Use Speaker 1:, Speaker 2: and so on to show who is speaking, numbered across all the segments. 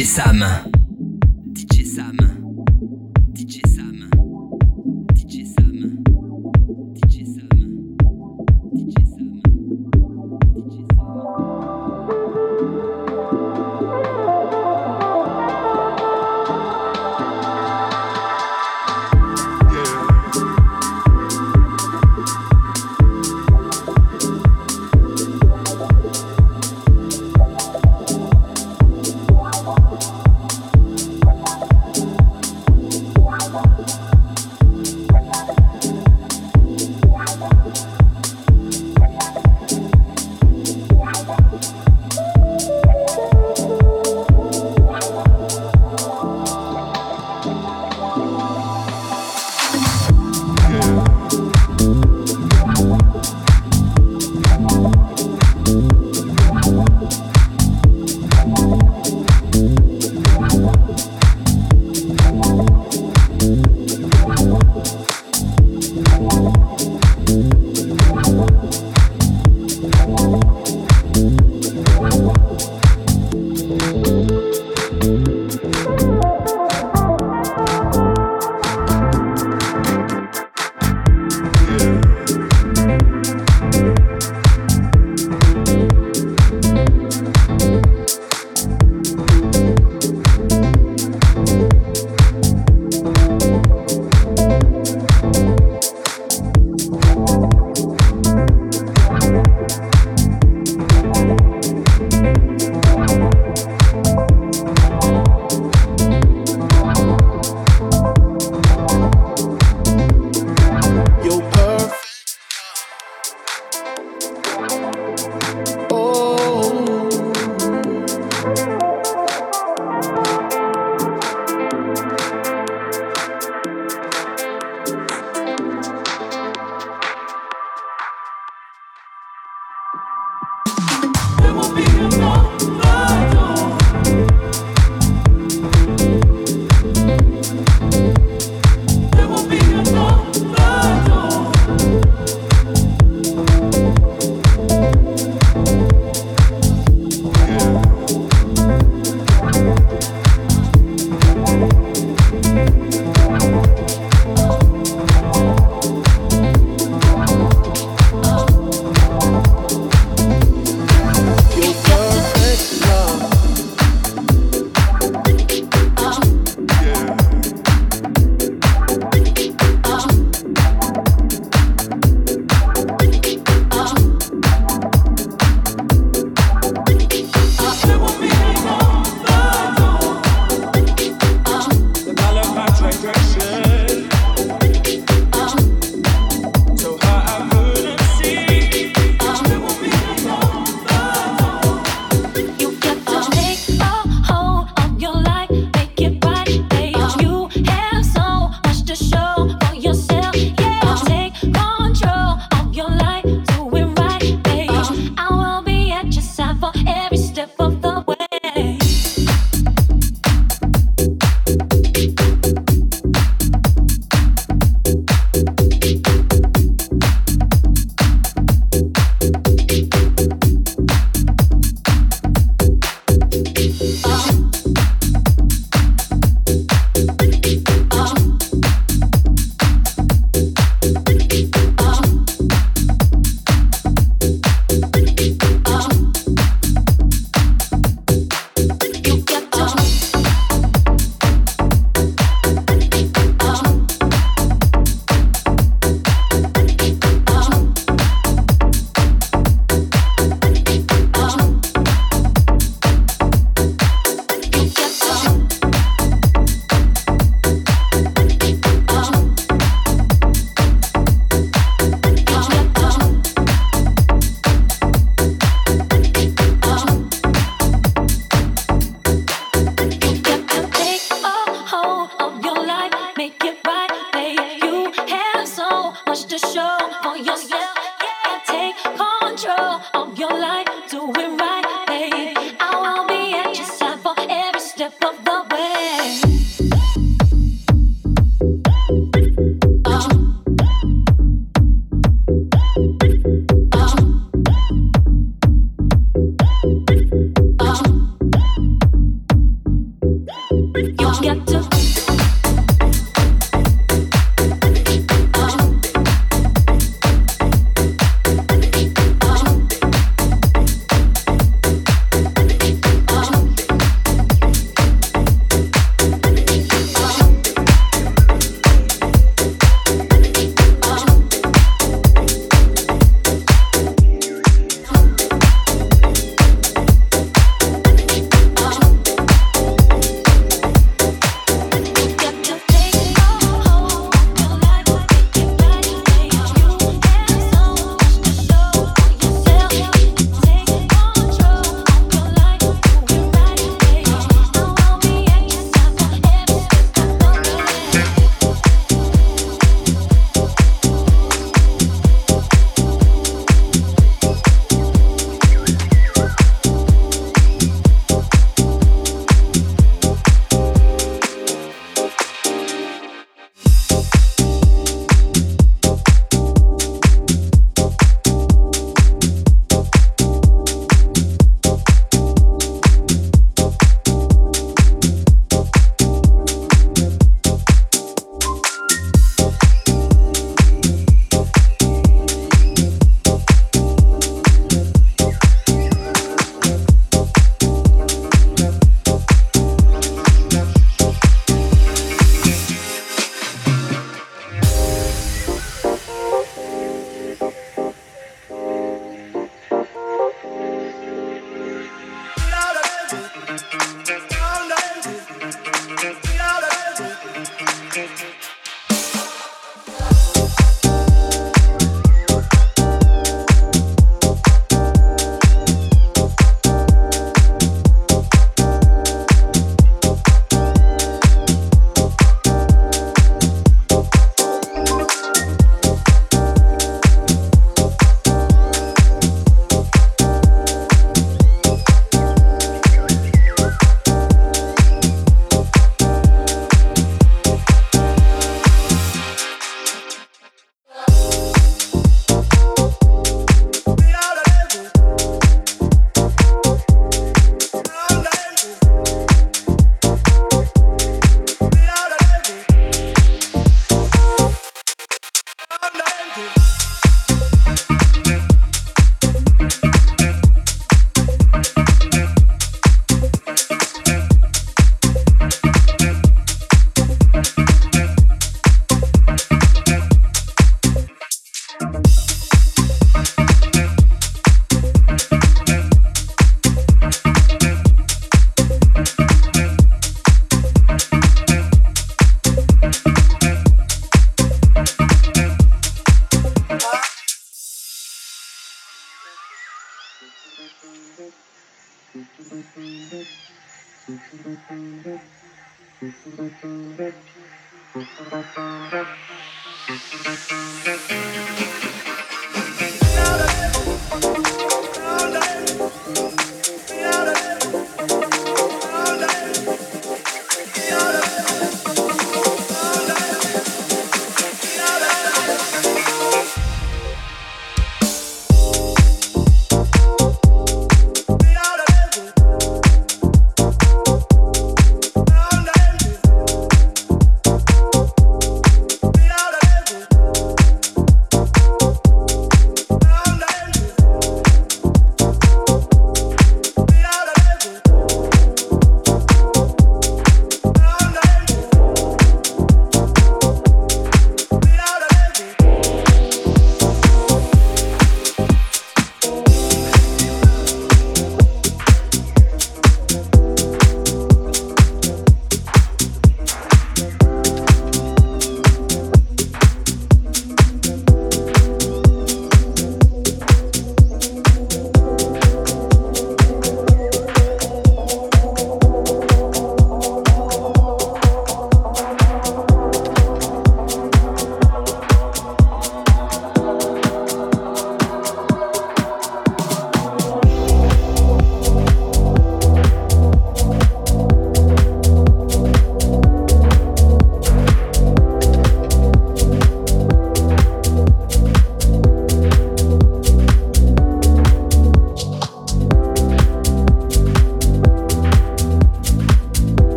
Speaker 1: DJ Sam.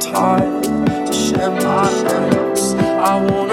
Speaker 2: tired to share my hands. I
Speaker 3: want.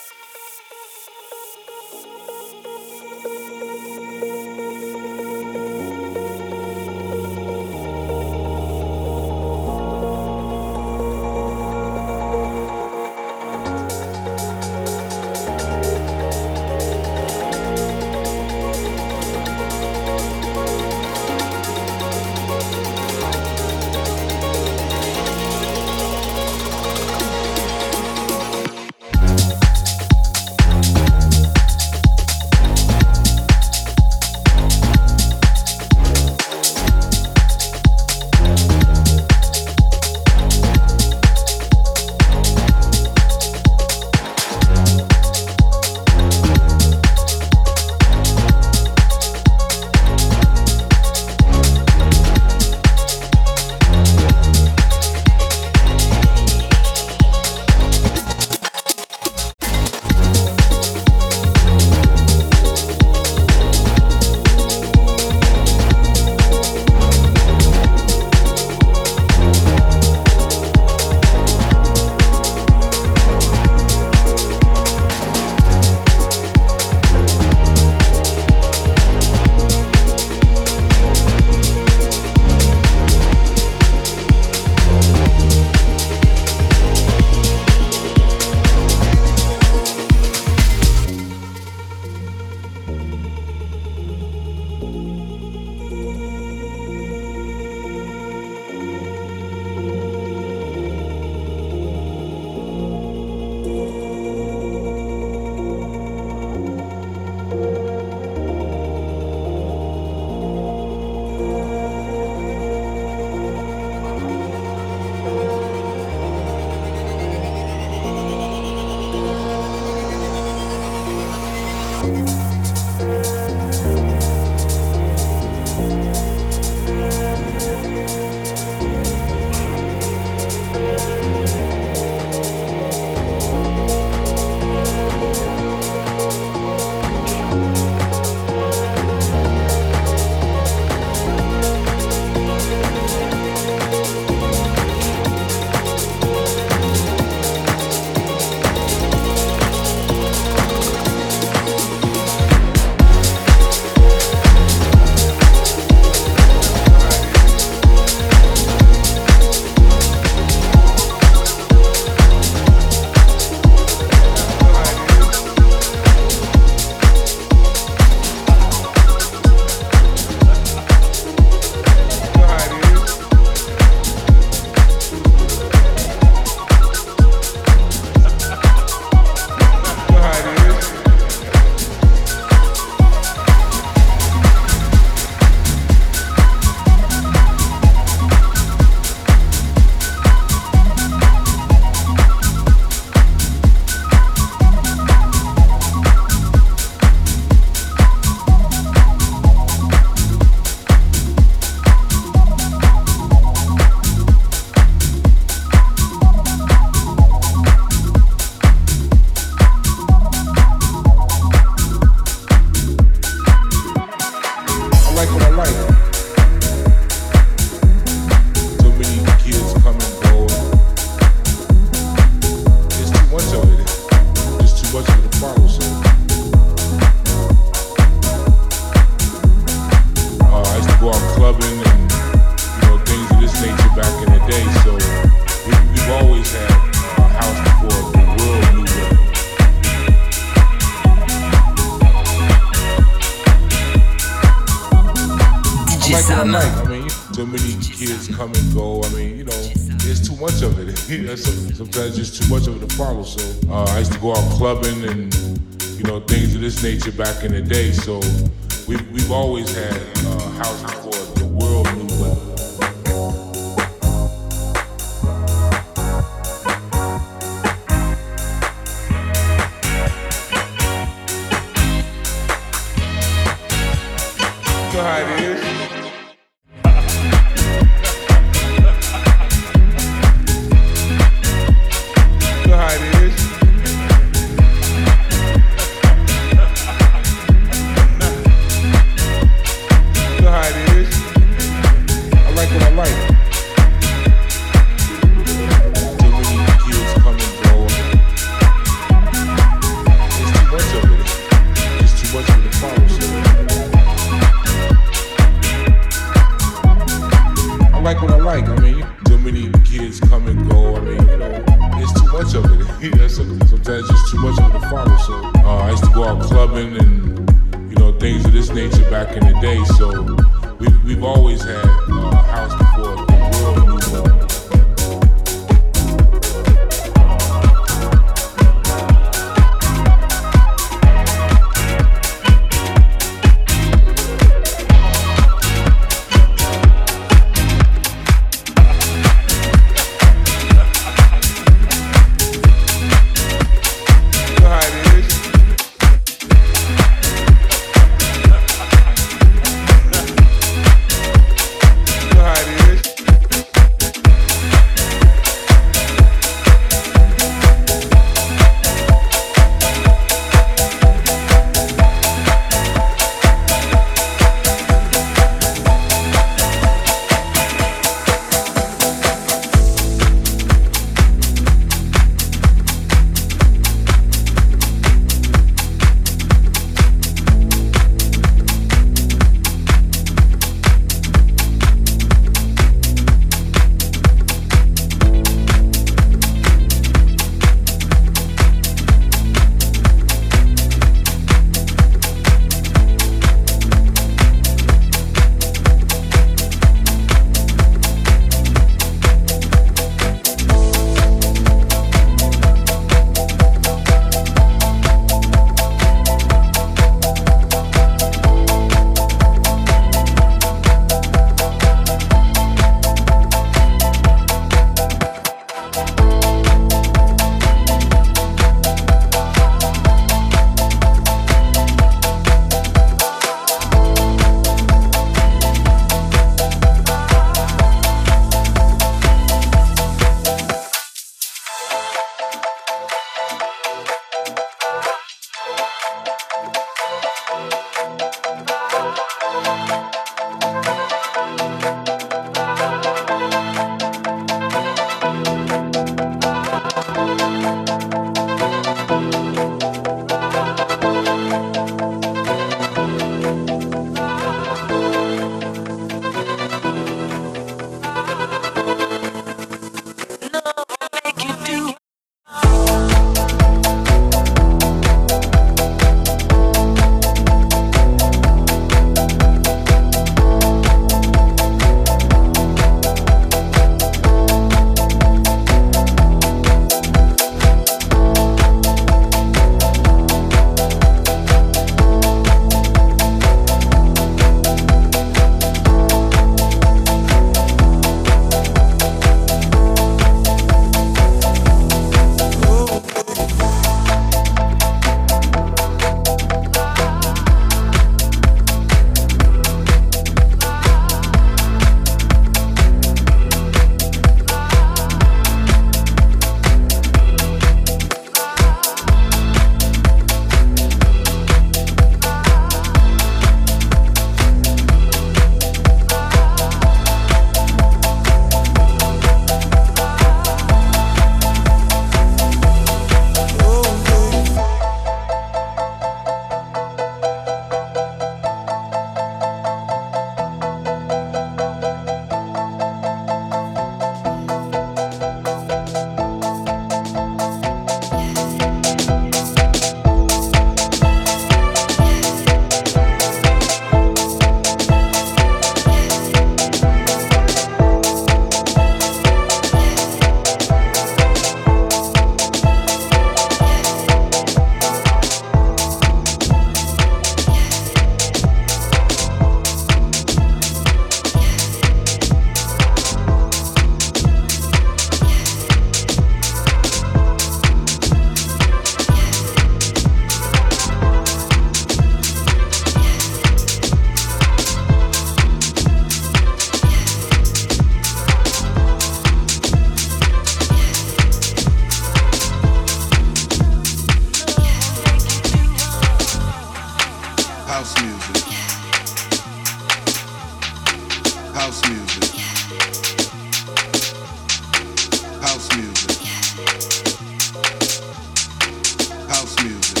Speaker 3: house
Speaker 4: music.